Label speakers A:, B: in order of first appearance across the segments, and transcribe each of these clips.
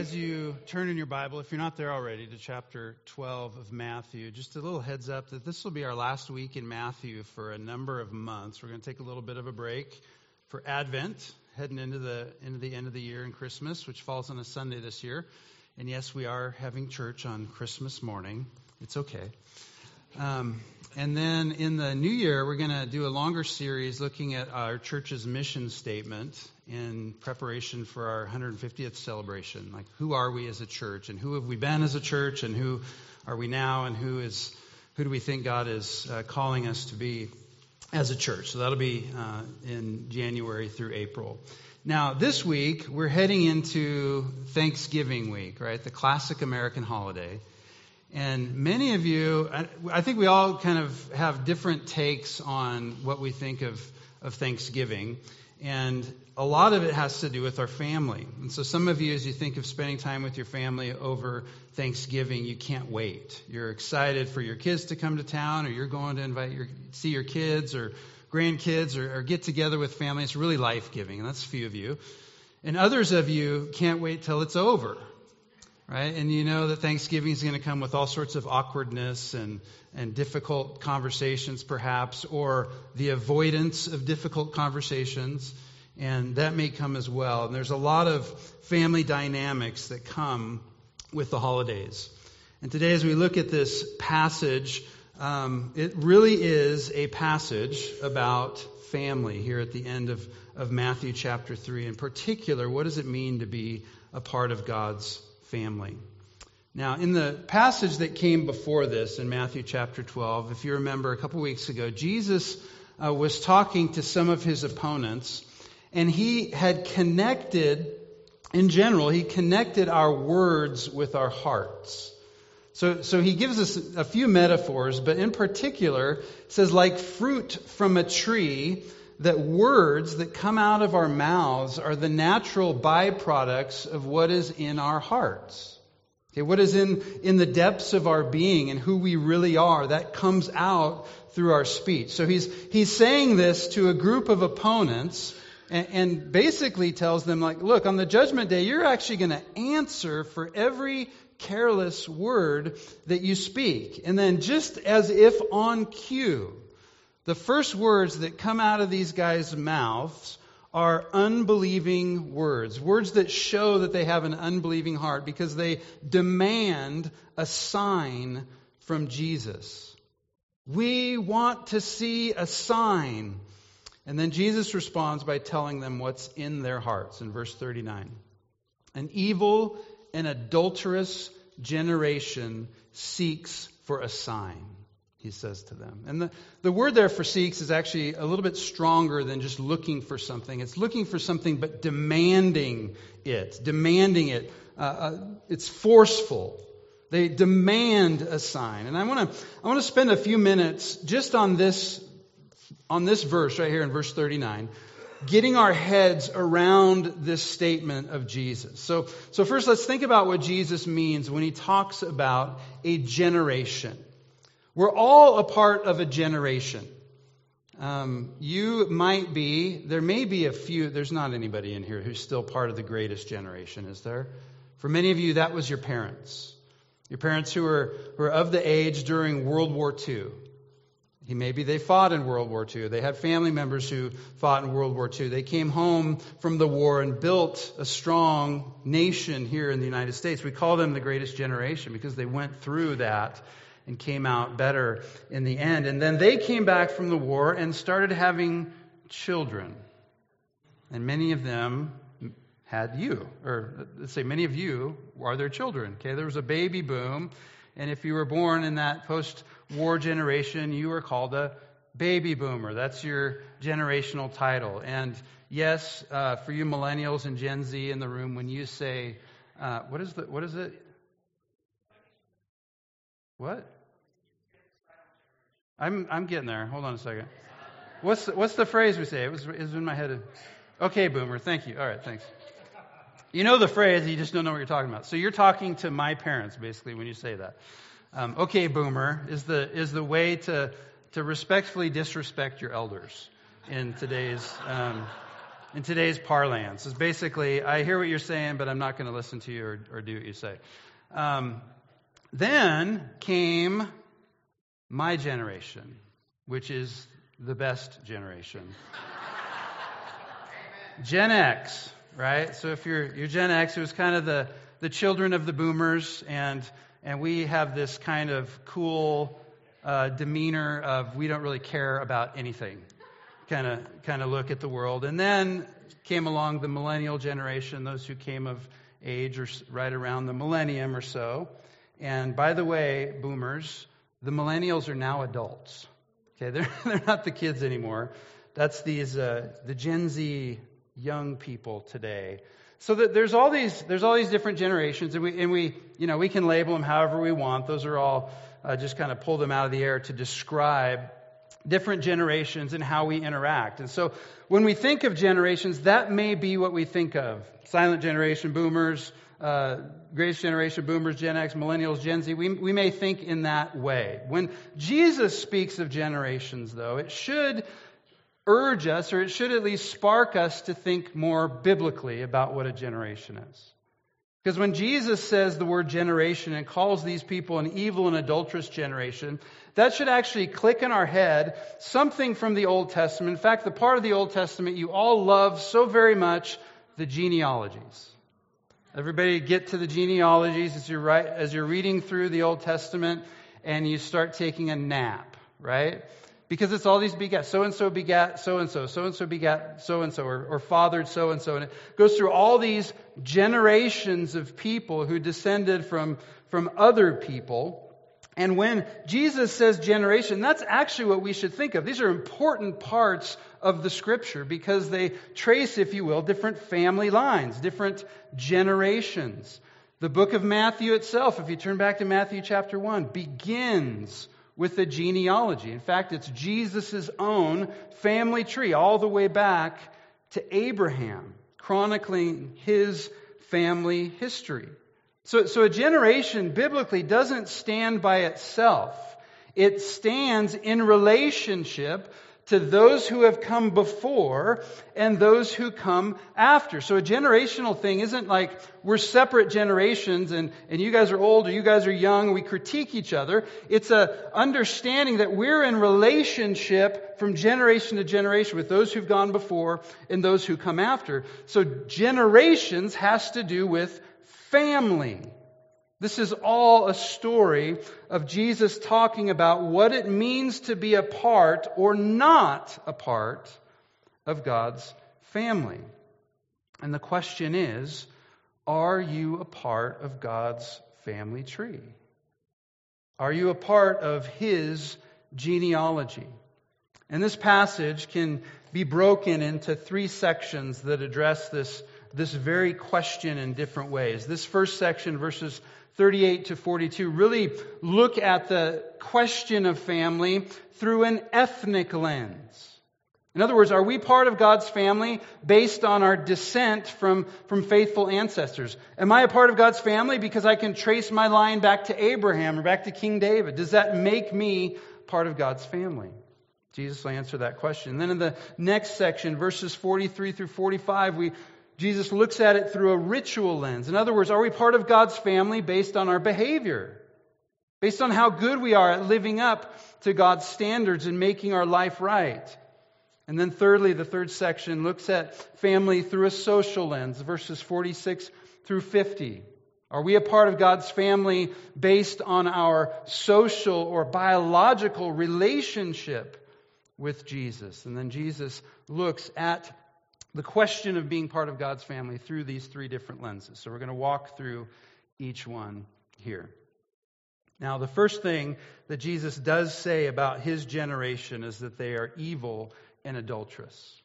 A: as you turn in your Bible, if you're not there already, to chapter 12 of Matthew, just a little heads up that this will be our last week in Matthew for a number of months. We're going to take a little bit of a break for Advent, heading into the into the end of the year and Christmas, which falls on a Sunday this year. And yes, we are having church on Christmas morning. It's okay. Um, and then in the new year, we're going to do a longer series looking at our church's mission statement in preparation for our 150th celebration. Like, who are we as a church, and who have we been as a church, and who are we now, and who is who do we think God is uh, calling us to be as a church? So that'll be uh, in January through April. Now, this week we're heading into Thanksgiving week, right? The classic American holiday. And many of you, I think we all kind of have different takes on what we think of, of Thanksgiving. And a lot of it has to do with our family. And so some of you, as you think of spending time with your family over Thanksgiving, you can't wait. You're excited for your kids to come to town, or you're going to invite your, see your kids or grandkids or, or get together with family. It's really life giving. And that's a few of you. And others of you can't wait till it's over right? And you know that Thanksgiving is going to come with all sorts of awkwardness and, and difficult conversations, perhaps, or the avoidance of difficult conversations. And that may come as well. And there's a lot of family dynamics that come with the holidays. And today, as we look at this passage, um, it really is a passage about family here at the end of, of Matthew chapter 3. In particular, what does it mean to be a part of God's family. Now, in the passage that came before this in Matthew chapter 12, if you remember a couple weeks ago, Jesus uh, was talking to some of his opponents, and he had connected, in general, he connected our words with our hearts. So, so he gives us a few metaphors, but in particular, says, like fruit from a tree, that words that come out of our mouths are the natural byproducts of what is in our hearts. Okay, what is in, in the depths of our being and who we really are, that comes out through our speech. So he's, he's saying this to a group of opponents and, and basically tells them, like, look, on the judgment day, you're actually going to answer for every careless word that you speak. And then just as if on cue, the first words that come out of these guys' mouths are unbelieving words, words that show that they have an unbelieving heart because they demand a sign from Jesus. We want to see a sign. And then Jesus responds by telling them what's in their hearts in verse 39. An evil and adulterous generation seeks for a sign he says to them. And the, the word there for seeks is actually a little bit stronger than just looking for something. It's looking for something, but demanding it. Demanding it. Uh, uh, it's forceful. They demand a sign. And I want to I want to spend a few minutes just on this on this verse right here in verse 39 getting our heads around this statement of Jesus. So so first let's think about what Jesus means when he talks about a generation. We're all a part of a generation. Um, you might be, there may be a few, there's not anybody in here who's still part of the greatest generation, is there? For many of you, that was your parents. Your parents who were, who were of the age during World War II. Maybe they fought in World War II. They had family members who fought in World War II. They came home from the war and built a strong nation here in the United States. We call them the greatest generation because they went through that and came out better in the end. And then they came back from the war and started having children. And many of them had you, or let's say many of you are their children. Okay, there was a baby boom, and if you were born in that post war generation, you were called a baby boomer. That's your generational title. And yes, uh, for you millennials and Gen Z in the room, when you say, uh, what is the, what is it? What? I'm, I'm getting there. Hold on a second. What's what's the phrase we say? It was, it was in my head. Okay, boomer. Thank you. All right, thanks. You know the phrase, you just don't know what you're talking about. So you're talking to my parents, basically, when you say that. Um, okay, boomer is the is the way to to respectfully disrespect your elders in today's um, in today's parlance. Is basically, I hear what you're saying, but I'm not going to listen to you or, or, do what you say. Um, then came my generation, which is the best generation. Gen X, right? So if you're, you're Gen X, it was kind of the, the children of the boomers, and, and we have this kind of cool uh, demeanor of we don't really care about anything kind of kind of look at the world. And then came along the millennial generation, those who came of age or right around the millennium or so. And by the way, boomers, the millennials are now adults. Okay, they're they're not the kids anymore. That's these uh, the Gen Z young people today. So that there's all these there's all these different generations, and we and we you know we can label them however we want. Those are all uh, just kind of pull them out of the air to describe different generations and how we interact. And so when we think of generations, that may be what we think of. Silent generation, boomers, uh, greatest generation, boomers, Gen X, millennials, Gen Z. We, we may think in that way. When Jesus speaks of generations, though, it should urge us, or it should at least spark us to think more biblically about what a generation is. Because when Jesus says the word generation and calls these people an evil and adulterous generation, that should actually click in our head something from the Old Testament. In fact, the part of the Old Testament you all love so very much, the genealogies. Everybody get to the genealogies as you're, as you're reading through the Old Testament and you start taking a nap, right? Because it's all these begat. So and so begat so and so. So and so begat so and so, or fathered so and so. And it goes through all these generations of people who descended from, from other people. And when Jesus says generation, that's actually what we should think of. These are important parts of the scripture because they trace, if you will, different family lines, different generations. The book of Matthew itself, if you turn back to Matthew chapter 1, begins with a genealogy. In fact, it's Jesus' own family tree, all the way back to Abraham, chronicling his family history. So, so a generation biblically doesn't stand by itself. It stands in relationship to those who have come before and those who come after. So a generational thing isn't like we're separate generations and, and you guys are old or you guys are young and we critique each other. It's a understanding that we're in relationship from generation to generation with those who've gone before and those who come after. So generations has to do with family. This is all a story of Jesus talking about what it means to be a part or not a part of God's family. And the question is are you a part of God's family tree? Are you a part of His genealogy? And this passage can be broken into three sections that address this, this very question in different ways. This first section, verses 38 to 42 really look at the question of family through an ethnic lens. In other words, are we part of God's family based on our descent from, from faithful ancestors? Am I a part of God's family because I can trace my line back to Abraham or back to King David? Does that make me part of God's family? Jesus will answer that question. And then in the next section, verses 43 through 45, we Jesus looks at it through a ritual lens. In other words, are we part of God's family based on our behavior? Based on how good we are at living up to God's standards and making our life right? And then, thirdly, the third section looks at family through a social lens, verses 46 through 50. Are we a part of God's family based on our social or biological relationship with Jesus? And then Jesus looks at the question of being part of God's family through these three different lenses. So we're going to walk through each one here. Now, the first thing that Jesus does say about his generation is that they are evil and adulterous.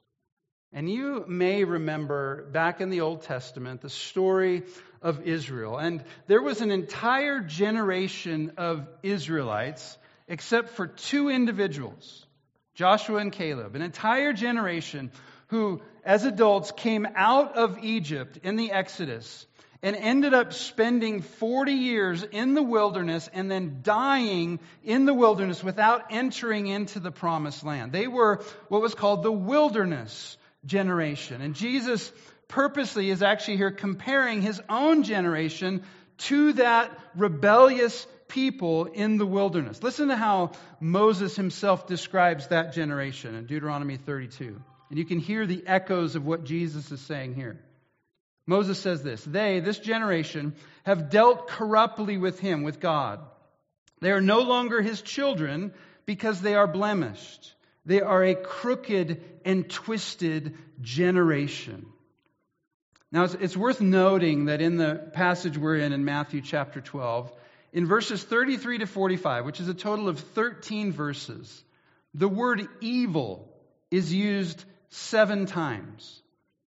A: And you may remember back in the Old Testament the story of Israel. And there was an entire generation of Israelites, except for two individuals, Joshua and Caleb, an entire generation who, as adults, came out of Egypt in the Exodus and ended up spending 40 years in the wilderness and then dying in the wilderness without entering into the promised land. They were what was called the wilderness generation. And Jesus purposely is actually here comparing his own generation to that rebellious people in the wilderness. Listen to how Moses himself describes that generation in Deuteronomy 32. And you can hear the echoes of what Jesus is saying here. Moses says this They, this generation, have dealt corruptly with him, with God. They are no longer his children because they are blemished. They are a crooked and twisted generation. Now, it's, worth noting that in the passage we're in, in Matthew chapter 12, in verses 33 to 45, which is a total of 13 verses, the word evil is used seven times.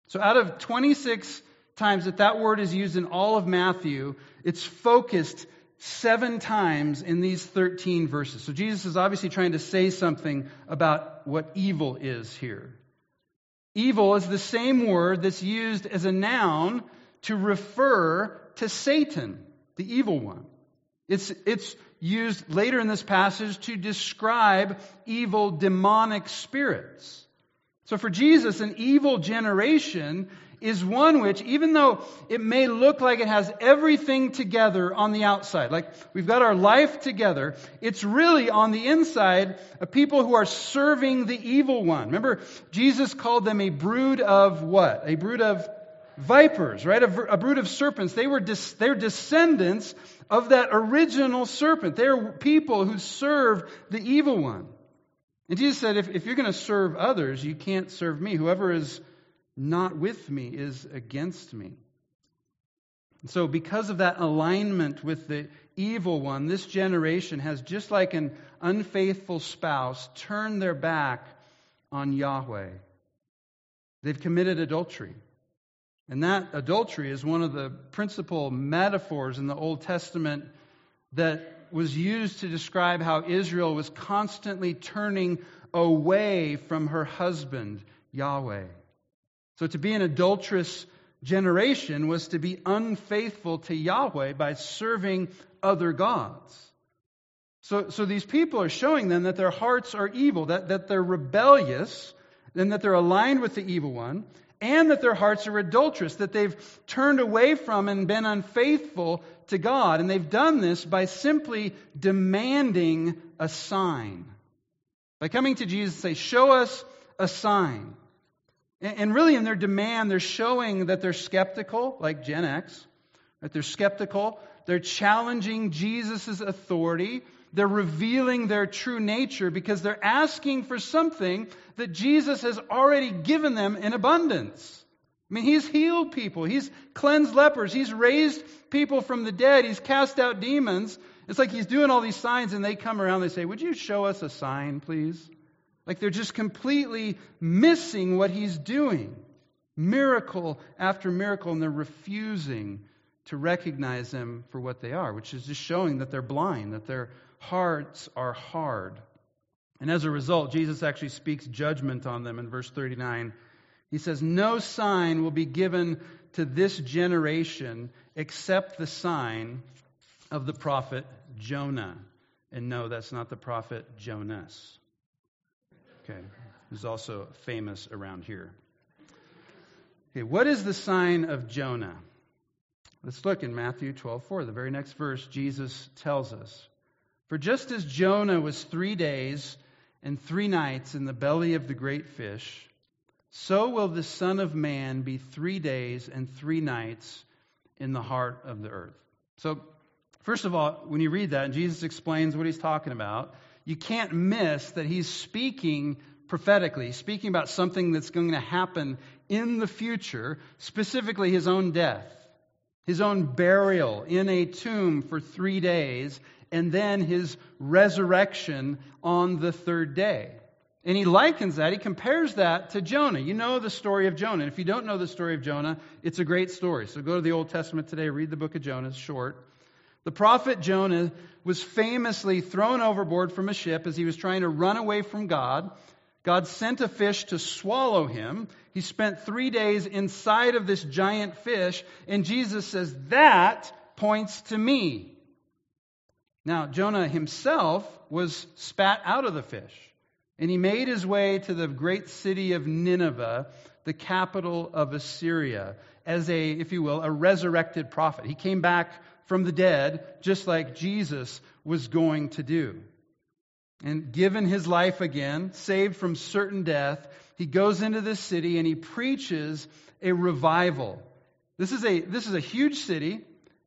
A: So out of 26 times that that word is used in all of Matthew, it's focused seven times in these 13 verses. So Jesus is obviously trying to say something about what evil is here. Evil is the same word that's used as a noun to refer to Satan, the evil one. It's, it's used later in this passage to describe evil demonic spirits. So for Jesus, an evil generation is one which, even though it may look like it has everything together on the outside, like we've got our life together, it's really on the inside a people who are serving the evil one. Remember, Jesus called them a brood of what? A brood of vipers, right? A, a brood of serpents. They were dis, descendants of that original serpent. They're people who served the evil one. And Jesus said, if, if you're going to serve others, you can't serve me. Whoever is not with me is against me. And so, because of that alignment with the evil one, this generation has, just like an unfaithful spouse, turned their back on Yahweh. They've committed adultery. And that adultery is one of the principal metaphors in the Old Testament that was used to describe how Israel was constantly turning away from her husband, Yahweh. So to be an adulterous generation was to be unfaithful to Yahweh by serving other gods. So, so these people are showing them that their hearts are evil, that, that they're rebellious, and that they're aligned with the evil one, and that their hearts are adulterous, that they've turned away from and been unfaithful to God. And they've done this by simply demanding a sign. By coming to Jesus and say, Show us a sign. And really, in their demand, they're showing that they're skeptical, like Gen X, that they're skeptical. They're challenging Jesus' authority. They're revealing their true nature because they're asking for something that Jesus has already given them in abundance. I mean, he's healed people, he's cleansed lepers, he's raised people from the dead, he's cast out demons. It's like he's doing all these signs, and they come around, they say, Would you show us a sign, please? Like they're just completely missing what he's doing. Miracle after miracle, and they're refusing to recognize him for what they are, which is just showing that they're blind, that their hearts are hard. And as a result, Jesus actually speaks judgment on them in verse 39. He says, No sign will be given to this generation except the sign of the prophet Jonah. And no, that's not the prophet Jonas. Okay, who's also famous around here. Okay, what is the sign of Jonah? Let's look in Matthew 12:4, the very next verse. Jesus tells us, "For just as Jonah was three days and three nights in the belly of the great fish, so will the Son of Man be three days and three nights in the heart of the earth." So, first of all, when you read that, and Jesus explains what he's talking about, you can't miss that he's speaking prophetically, speaking about something that's going to happen in the future, specifically his own death, his own burial in a tomb for three days, and then his resurrection on the third day. And he likens that, he compares that to Jonah. You know the story of Jonah. And if you don't know the story of Jonah, it's a great story. So go to the Old Testament today, read the book of Jonah, it's short. The prophet Jonah was famously thrown overboard from a ship as he was trying to run away from God. God sent a fish to swallow him. He spent three days inside of this giant fish, and Jesus says, That points to me. Now, Jonah himself was spat out of the fish, and he made his way to the great city of Nineveh the capital of Assyria, as a, if you will, a resurrected prophet. He came back from the dead, just like Jesus was going to do. And given his life again, saved from certain death, he goes into this city and he preaches a revival. This is a, this is a huge city.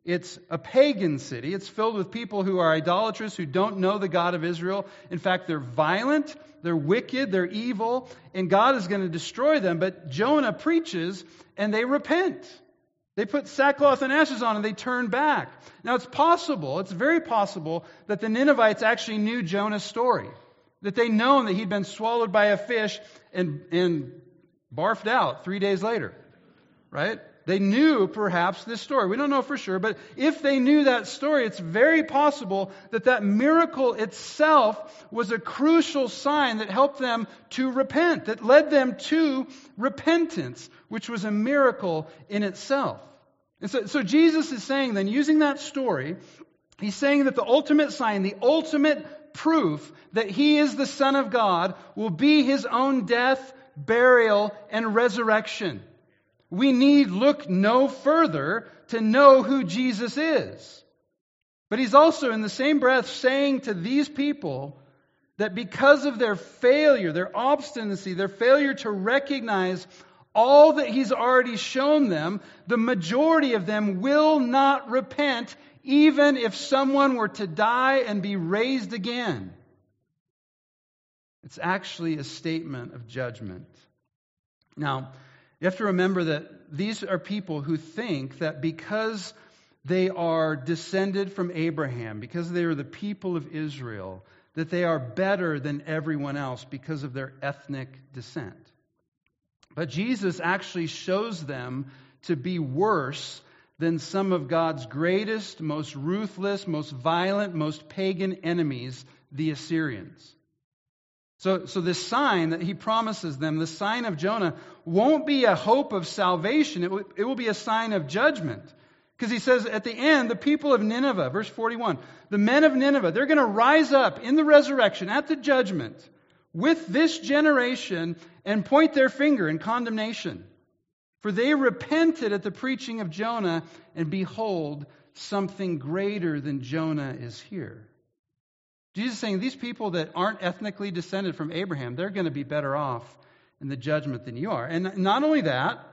A: It's a pagan city. It's filled with people who are idolatrous, who don't know the God of Israel. In fact, they're violent, they're wicked, they're evil, and God is going to destroy them. But Jonah preaches and they repent. They put sackcloth and ashes on and they turn back. Now, it's possible, it's very possible, that the Ninevites actually knew Jonah's story. That they known that he'd been swallowed by a fish and, and barfed out three days later. Right? They knew perhaps this story. We don't know for sure, but if they knew that story, it's very possible that that miracle itself was a crucial sign that helped them to repent, that led them to repentance, which was a miracle in itself. And so, so Jesus is saying then, using that story, he's saying that the ultimate sign, the ultimate proof that he is the Son of God will be his own death, burial, and resurrection. We need look no further to know who Jesus is. But he's also, in the same breath, saying to these people that because of their failure, their obstinacy, their failure to recognize all that he's already shown them, the majority of them will not repent, even if someone were to die and be raised again. It's actually a statement of judgment. Now, you have to remember that these are people who think that because they are descended from Abraham, because they are the people of Israel, that they are better than everyone else because of their ethnic descent. But Jesus actually shows them to be worse than some of God's greatest, most ruthless, most violent, most pagan enemies, the Assyrians. So, so this sign that he promises them, the sign of Jonah, won't be a hope of salvation. It will, it will be a sign of judgment. Because he says at the end, the people of Nineveh, verse 41, the men of Nineveh, they're going to rise up in the resurrection at the judgment with this generation and point their finger in condemnation. For they repented at the preaching of Jonah, and behold, something greater than Jonah is here. Jesus is saying these people that aren't ethnically descended from Abraham, they're going to be better off in the judgment than you are. And not only that,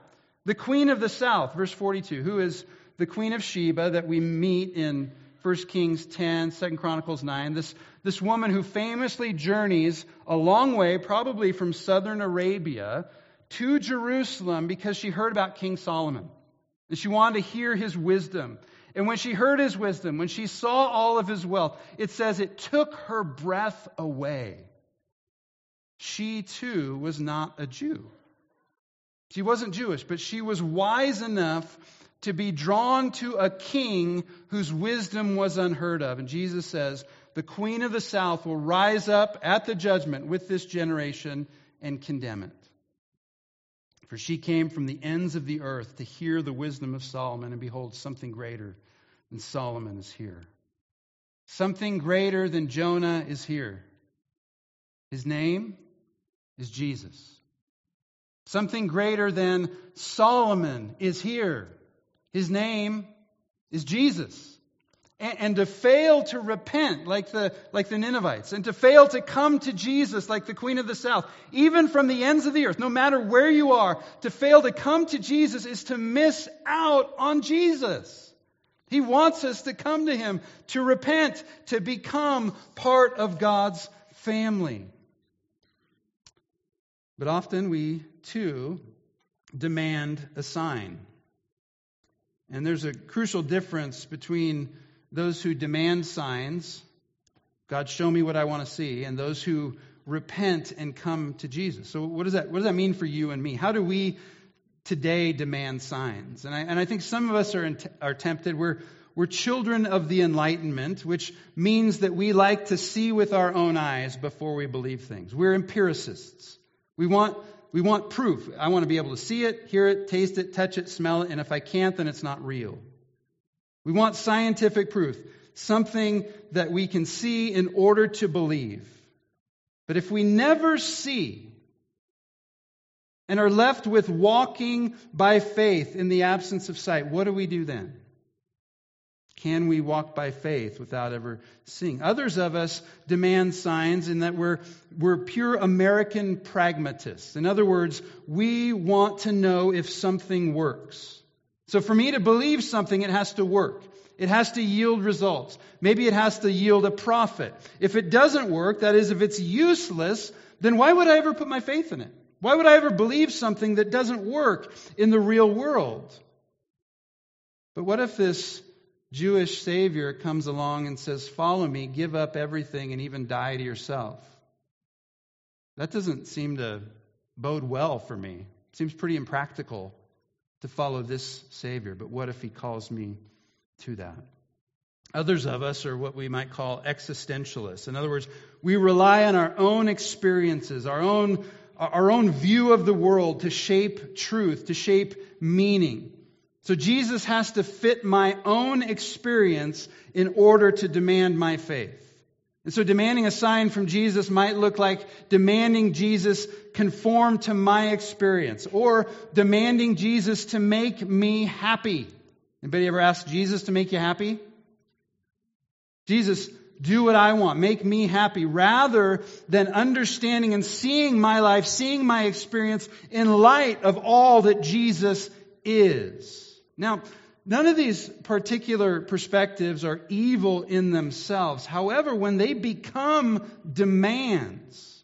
A: the queen of the south, verse 42, who is the queen of Sheba that we meet in 1 Kings 10, 2 Chronicles 9, this, this woman who famously journeys a long way, probably from southern Arabia, to Jerusalem because she heard about King Solomon. And she wanted to hear his wisdom. And when she heard his wisdom, when she saw all of his wealth, it says it took her breath away. She too was not a Jew. She wasn't Jewish, but she was wise enough to be drawn to a king whose wisdom was unheard of. And Jesus says, The queen of the south will rise up at the judgment with this generation and condemn it. For she came from the ends of the earth to hear the wisdom of Solomon, and behold, something greater and Solomon is here. Something greater than Jonah is here. His name is Jesus. Something greater than Solomon is here. His name is Jesus. And, and, to fail to repent like the, like the Ninevites, and to fail to come to Jesus like the Queen of the South, even from the ends of the earth, no matter where you are, to fail to come to Jesus is to miss out on Jesus. He wants us to come to Him, to repent, to become part of God's family. But often we, too, demand a sign. And there's a crucial difference between those who demand signs, God, show me what I want to see, and those who repent and come to Jesus. So, what does that, what does that mean for you and me? How do we today demand signs. And I, and I think some of us are, are tempted. We're, we're children of the Enlightenment, which means that we like to see with our own eyes before we believe things. We're empiricists. We want, we want proof. I want to be able to see it, hear it, taste it, touch it, smell it, and if I can't, then it's not real. We want scientific proof, something that we can see in order to believe. But if we never see, and are left with walking by faith in the absence of sight, what do we do then? Can we walk by faith without ever seeing? Others of us demand signs in that we're, we're pure American pragmatists. In other words, we want to know if something works. So for me to believe something, it has to work. It has to yield results. Maybe it has to yield a profit. If it doesn't work, that is, if it's useless, then why would I ever put my faith in it? Why would I ever believe something that doesn't work in the real world? But what if this Jewish Savior comes along and says, Follow me, give up everything, and even die to yourself? That doesn't seem to bode well for me. It seems pretty impractical to follow this Savior. But what if he calls me to that? Others of us are what we might call existentialists. In other words, we rely on our own experiences, our own, our own view of the world to shape truth, to shape meaning. So Jesus has to fit my own experience in order to demand my faith. And so demanding a sign from Jesus might look like demanding Jesus conform to my experience or demanding Jesus to make me happy. Anybody ever ask Jesus to make you happy? Jesus, do what I want, make me happy, rather than understanding and seeing my life, seeing my experience in light of all that Jesus is. Now, none of these particular perspectives are evil in themselves. However, when they become demands,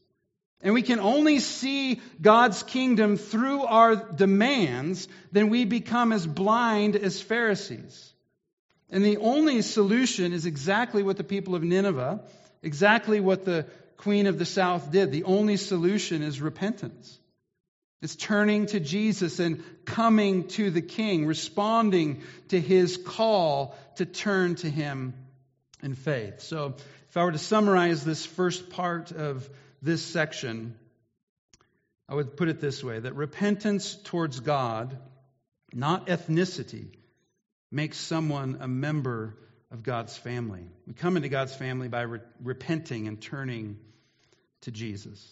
A: and we can only see God's kingdom through our demands, then we become as blind as Pharisees. And the only solution is exactly what the people of Nineveh, exactly what the queen of the south did. The only solution is repentance. It's turning to Jesus and coming to the King, responding to his call to turn to him in faith. So, if I were to summarize this first part of this section, I would put it this way that repentance towards God, not ethnicity, makes someone a member of God's family. We come into God's family by re- repenting and turning to Jesus.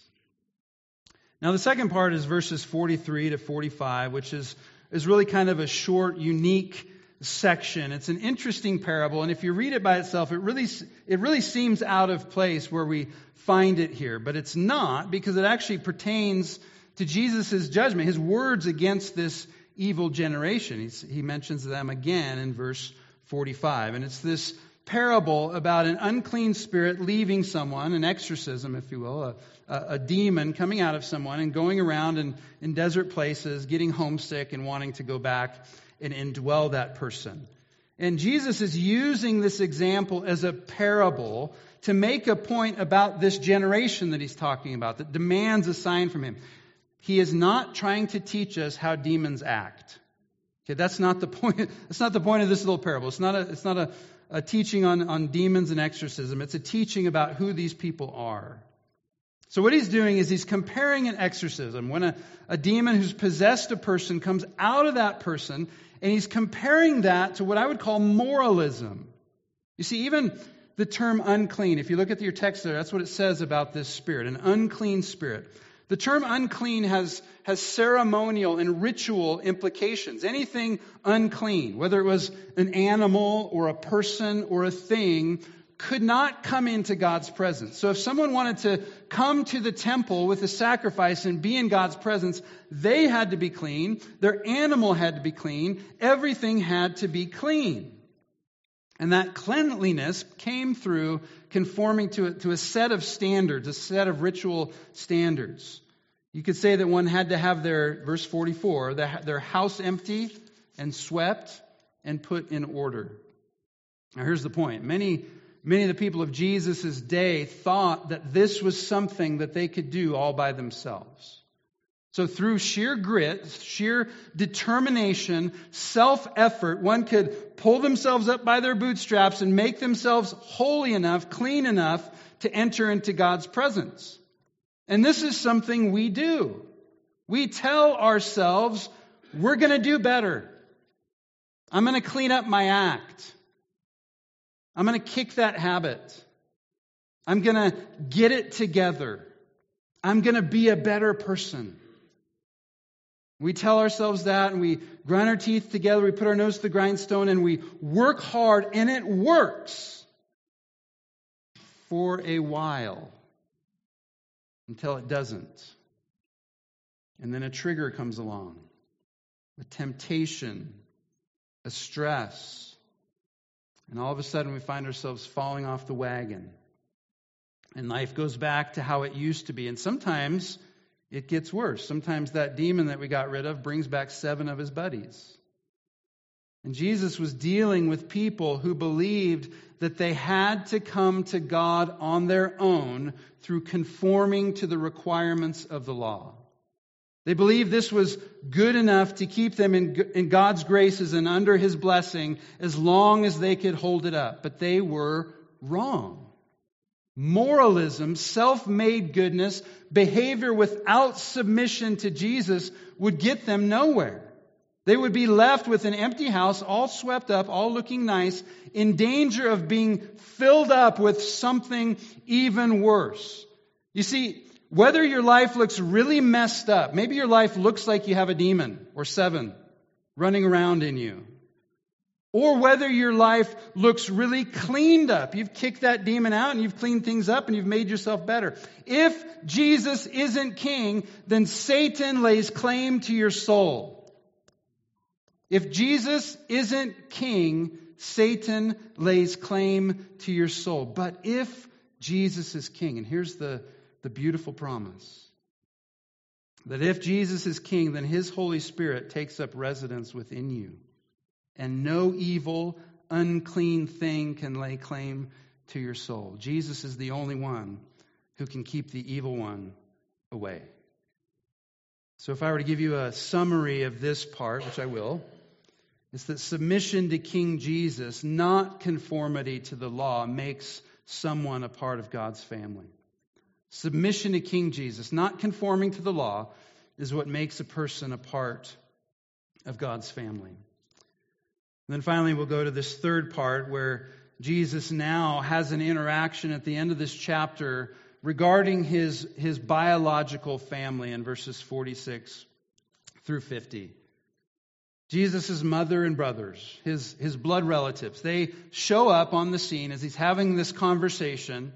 A: Now, the second part is verses 43 to 45, which is, is really kind of a short, unique section. It's an interesting parable, and if you read it by itself, it really, it really seems out of place where we find it here. But it's not, because it actually pertains to Jesus' judgment, his words against this evil generation. He's, he mentions them again in verse 45. And it's this parable about an unclean spirit leaving someone, an exorcism, if you will, a, a, a demon coming out of someone and going around in, in desert places, getting homesick and wanting to go back and indwell that person. And Jesus is using this example as a parable to make a point about this generation that he's talking about that demands a sign from him. He is not trying to teach us how demons act. Okay, that's not the point. That's not the point of this little parable. It's not a, it's not a, a teaching on, on demons and exorcism. It's a teaching about who these people are. So, what he's doing is he's comparing an exorcism. When a, a demon who's possessed a person comes out of that person, and he's comparing that to what I would call moralism. You see, even the term unclean, if you look at your text there, that's what it says about this spirit an unclean spirit. The term unclean has, has ceremonial and ritual implications. Anything unclean, whether it was an animal or a person or a thing, could not come into God's presence. So if someone wanted to come to the temple with a sacrifice and be in God's presence, they had to be clean. Their animal had to be clean. Everything had to be clean. And that cleanliness came through conforming to a, to a set of standards, a set of ritual standards. You could say that one had to have their, verse 44, their house empty and swept and put in order. Now here's the point. Many Many of the people of Jesus' day thought that this was something that they could do all by themselves. So, through sheer grit, sheer determination, self effort, one could pull themselves up by their bootstraps and make themselves holy enough, clean enough to enter into God's presence. And this is something we do. We tell ourselves, we're going to do better. I'm going to clean up my act. I'm going to kick that habit. I'm going to get it together. I'm going to be a better person. We tell ourselves that and we grind our teeth together, we put our nose to the grindstone, and we work hard, and it works for a while until it doesn't. And then a trigger comes along a temptation, a stress. And all of a sudden, we find ourselves falling off the wagon. And life goes back to how it used to be. And sometimes it gets worse. Sometimes that demon that we got rid of brings back seven of his buddies. And Jesus was dealing with people who believed that they had to come to God on their own through conforming to the requirements of the law. They believed this was good enough to keep them in, in God's graces and under His blessing as long as they could hold it up. But they were wrong. Moralism, self made goodness, behavior without submission to Jesus would get them nowhere. They would be left with an empty house, all swept up, all looking nice, in danger of being filled up with something even worse. You see, whether your life looks really messed up, maybe your life looks like you have a demon or seven running around in you, or whether your life looks really cleaned up. You've kicked that demon out and you've cleaned things up and you've made yourself better. If Jesus isn't king, then Satan lays claim to your soul. If Jesus isn't king, Satan lays claim to your soul. But if Jesus is king, and here's the, the beautiful promise that if Jesus is king, then his Holy Spirit takes up residence within you and no evil, unclean thing can lay claim to your soul. Jesus is the only one who can keep the evil one away. So, if I were to give you a summary of this part, which I will, it's that submission to King Jesus, not conformity to the law, makes someone a part of God's family. Submission to King Jesus, not conforming to the law, is what makes a person a part of God's family. Then finally, we'll go to this third part where Jesus now has an interaction at the end of this chapter regarding his, his biological family in verses 46 through 50. Jesus' mother and brothers, his, his blood relatives, they show up on the scene as he's having this conversation,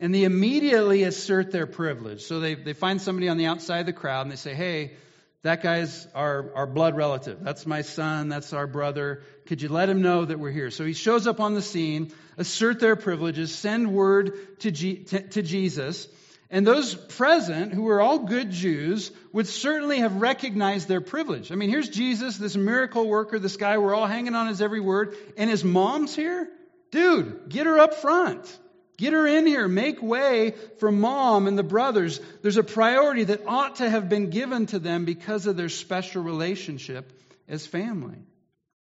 A: and they immediately assert their privilege. So they, they find somebody on the outside of the crowd and they say, Hey, that guy's our, our blood relative. That's my son. That's our brother. Could you let him know that we're here? So he shows up on the scene, assert their privileges, send word to, G, to, to Jesus. And those present, who were all good Jews, would certainly have recognized their privilege. I mean, here's Jesus, this miracle worker, this guy we're all hanging on his every word, and his mom's here? Dude, get her up front. Get her in here. Make way for mom and the brothers. There's a priority that ought to have been given to them because of their special relationship as family.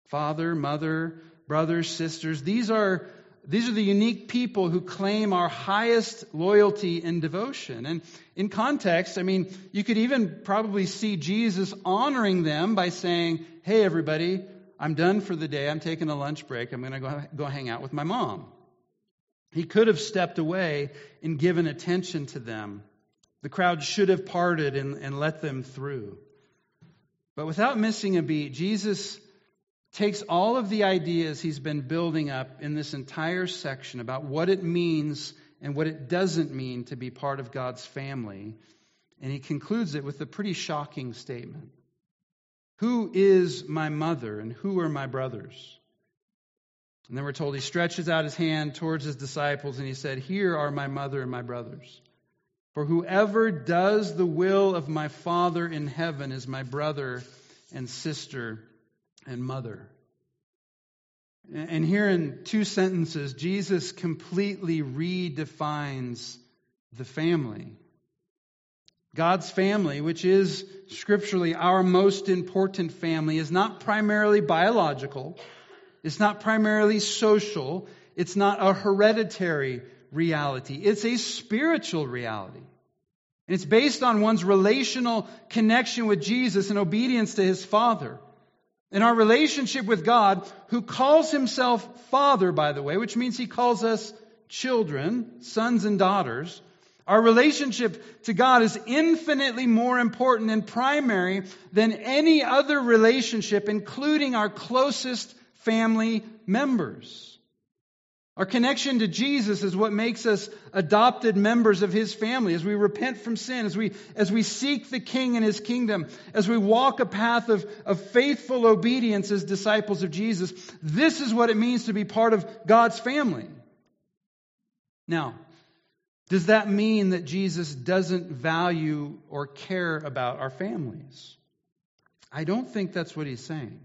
A: Father, mother, brothers, sisters. These are, these are the unique people who claim our highest loyalty and devotion. And in context, I mean, you could even probably see Jesus honoring them by saying, Hey, everybody, I'm done for the day. I'm taking a lunch break. I'm going to go, go hang out with my mom. He could have stepped away and given attention to them. The crowd should have parted and, and let them through. But without missing a beat, Jesus takes all of the ideas he's been building up in this entire section about what it means and what it doesn't mean to be part of God's family, and he concludes it with a pretty shocking statement Who is my mother and who are my brothers? And then we're told he stretches out his hand towards his disciples and he said, Here are my mother and my brothers. For whoever does the will of my Father in heaven is my brother and sister and mother. And here in two sentences, Jesus completely redefines the family. God's family, which is scripturally our most important family, is not primarily biological. It's not primarily social. It's not a hereditary reality. It's a spiritual reality. And it's based on one's relational connection with Jesus and obedience to his Father. And our relationship with God, who calls himself Father, by the way, which means he calls us children, sons and daughters. Our relationship to God is infinitely more important and primary than any other relationship, including our closest family members. Our connection to Jesus is what makes us adopted members of His family. As we repent from sin, as we, as we seek the King and His kingdom, as we walk a path of, of faithful obedience as disciples of Jesus, this is what it means to be part of God's family. Now, does that mean that Jesus doesn't value or care about our families? I don't think that's what he's saying.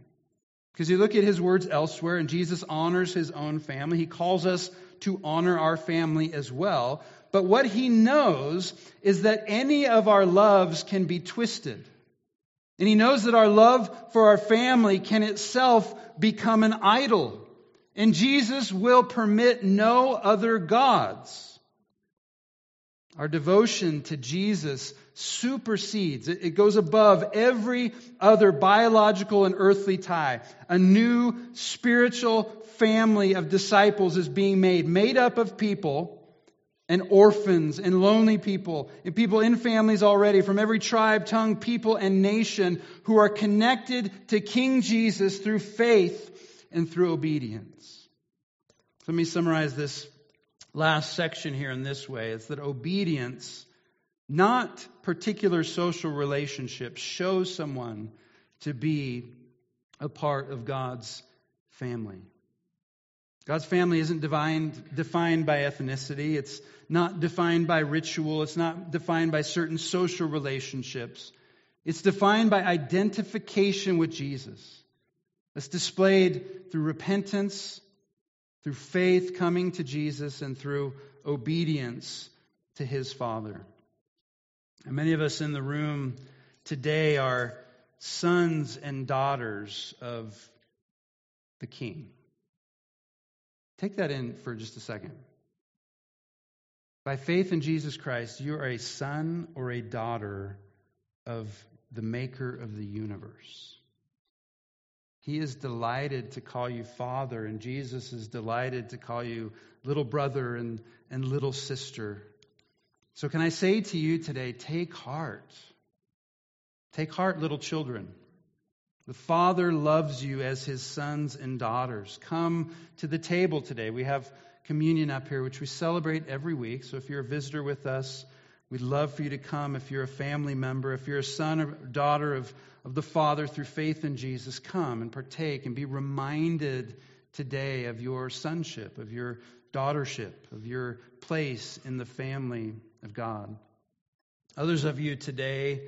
A: Because you look at his words elsewhere, and Jesus honors his own family. He calls us to honor our family as well. But what he knows is that any of our loves can be twisted. And he knows that our love for our family can itself become an idol. And Jesus will permit no other gods. Our devotion to Jesus supersedes, it, goes above every other biological and earthly tie. A new spiritual family of disciples is being made, made up of people and orphans and lonely people and people in families already from every tribe, tongue, people, and nation who are connected to King Jesus through faith and through obedience. Let me summarize this last section here in this way. is that obedience not particular social relationships, shows someone to be a part of God's family. God's family isn't defined, defined by ethnicity. It's not defined by ritual. It's not defined by certain social relationships. It's defined by identification with Jesus. It's displayed through repentance, through faith coming to Jesus, and through obedience to his Father. And many of us in the room today are sons and daughters of the King. Take that in for just a second. By faith in Jesus Christ, you are a son or a daughter of the maker of the universe. He is delighted to call you father, and Jesus is delighted to call you little brother and, and little sister. So, can I say to you today, take heart. Take heart, little children. The Father loves you as his sons and daughters. Come to the table today. We have communion up here, which we celebrate every week. So, if you're a visitor with us, we'd love for you to come. If you're a family member, if you're a son or daughter of, of the Father through faith in Jesus, come and partake and be reminded today of your sonship, of your daughtership, of your place in the family of God. Others of you today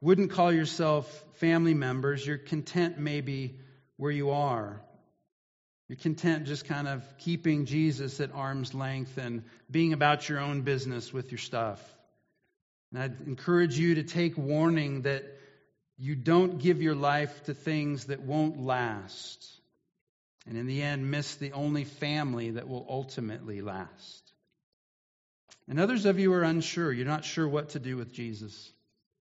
A: wouldn't call yourself family members. You're content maybe where you are. You're content just kind of keeping Jesus at arm's length and being about your own business with your stuff. And I'd encourage you to take warning that you don't give your life to things that won't last. And in the end, miss the only family that will ultimately last. And others of you are unsure. You're not sure what to do with Jesus.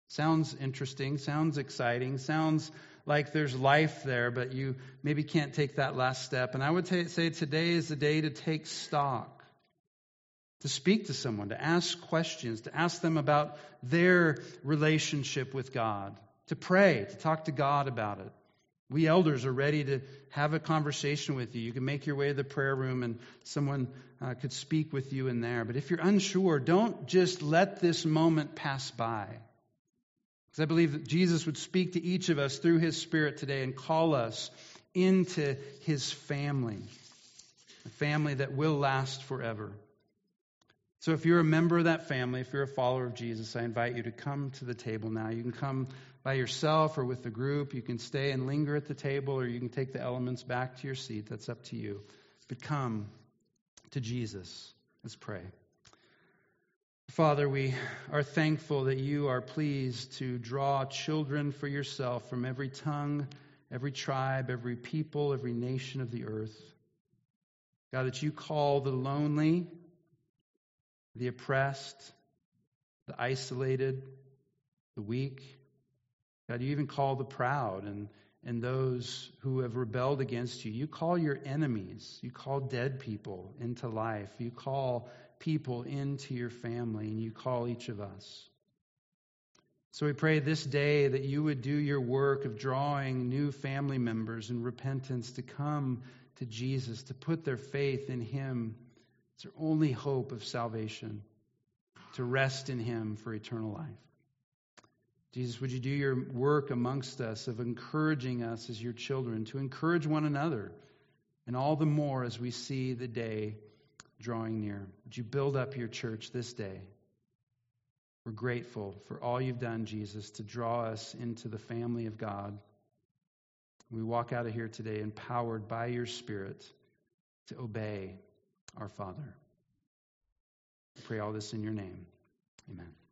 A: Sounds interesting, sounds exciting, sounds like there's life there, but you maybe can't take that last step. And I would t- say today is the day to take stock, to speak to someone, to ask questions, to ask them about their relationship with God, to pray, to talk to God about it. We elders are ready to have a conversation with you. You can make your way to the prayer room and someone uh, could speak with you in there. But if you're unsure, don't just let this moment pass by. Because I believe that Jesus would speak to each of us through his Spirit today and call us into his family, a family that will last forever. So if you're a member of that family, if you're a follower of Jesus, I invite you to come to the table now. You can come by yourself or with the group. You can stay and linger at the table, or you can take the elements back to your seat. That's up to you. But come to Jesus. Let's pray. Father, we are thankful that you are pleased to draw children for yourself from every tongue, every tribe, every people, every nation of the earth. God, that you call the lonely, the oppressed, the isolated, the weak, God, you even call the proud and, and those who have rebelled against you. You call your enemies, you call dead people into life, you call people into your family, and you call each of us. So we pray this day that you would do your work of drawing new family members in repentance to come to Jesus, to put their faith in Him. It's our only hope of salvation, to rest in Him for eternal life. Jesus, would you do your work amongst us of encouraging us as your children, to encourage one another, and all the more as we see the day drawing near? Would you build up your church this day? We're grateful for all you've done, Jesus, to draw us into the family of God. We walk out of here today empowered by your Spirit to obey our Father. We pray all this in your name. Amen.